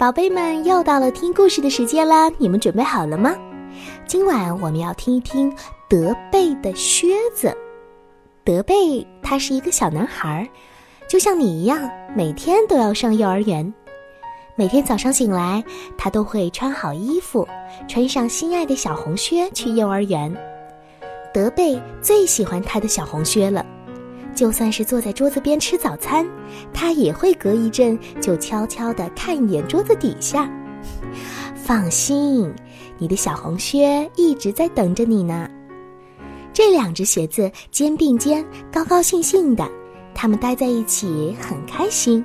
宝贝们，又到了听故事的时间啦！你们准备好了吗？今晚我们要听一听德贝的靴子。德贝他是一个小男孩，就像你一样，每天都要上幼儿园。每天早上醒来，他都会穿好衣服，穿上心爱的小红靴去幼儿园。德贝最喜欢他的小红靴了。就算是坐在桌子边吃早餐，他也会隔一阵就悄悄地看一眼桌子底下。放心，你的小红靴一直在等着你呢。这两只鞋子肩并肩，高高兴兴的，他们待在一起很开心。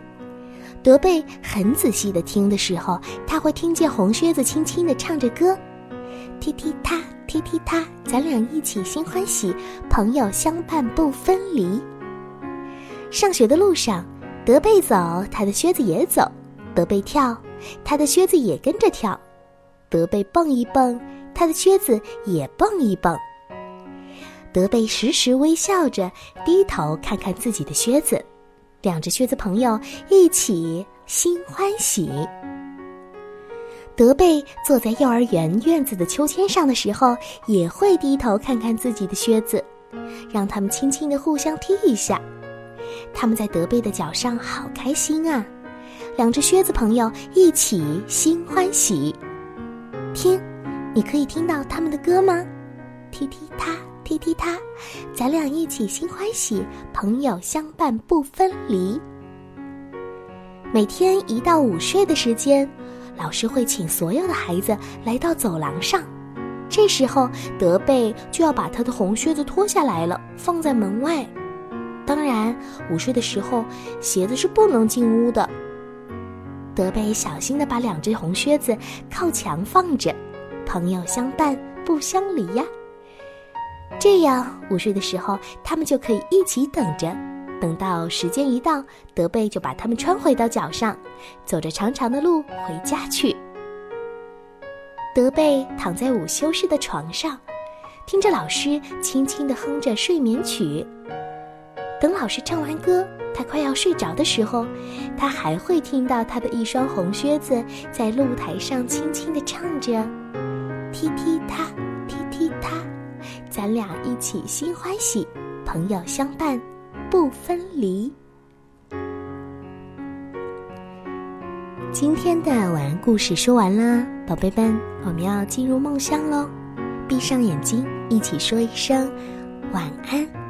德贝很仔细地听的时候，他会听见红靴子轻轻地唱着歌：“踢踢踏，踢踢踏，咱俩一起心欢喜，朋友相伴不分离。”上学的路上，德贝走，他的靴子也走；德贝跳，他的靴子也跟着跳；德贝蹦一蹦，他的靴子也蹦一蹦。德贝时时微笑着，低头看看自己的靴子，两只靴子朋友一起心欢喜。德贝坐在幼儿园院子的秋千上的时候，也会低头看看自己的靴子，让他们轻轻的互相踢一下。他们在德贝的脚上，好开心啊！两只靴子朋友一起心欢喜。听，你可以听到他们的歌吗？踢踢踏，踢踢踏，咱俩一起心欢喜，朋友相伴不分离。每天一到午睡的时间，老师会请所有的孩子来到走廊上，这时候德贝就要把他的红靴子脱下来了，放在门外。当然，午睡的时候，鞋子是不能进屋的。德贝小心的把两只红靴子靠墙放着，朋友相伴不相离呀。这样午睡的时候，他们就可以一起等着，等到时间一到，德贝就把它们穿回到脚上，走着长长的路回家去。德贝躺在午休室的床上，听着老师轻轻的哼着睡眠曲。等老师唱完歌，他快要睡着的时候，他还会听到他的一双红靴子在露台上轻轻地唱着：“踢踢踏，踢踢踏，咱俩一起心欢喜，朋友相伴不分离。”今天的晚安故事说完啦，宝贝们，我们要进入梦乡喽！闭上眼睛，一起说一声晚安。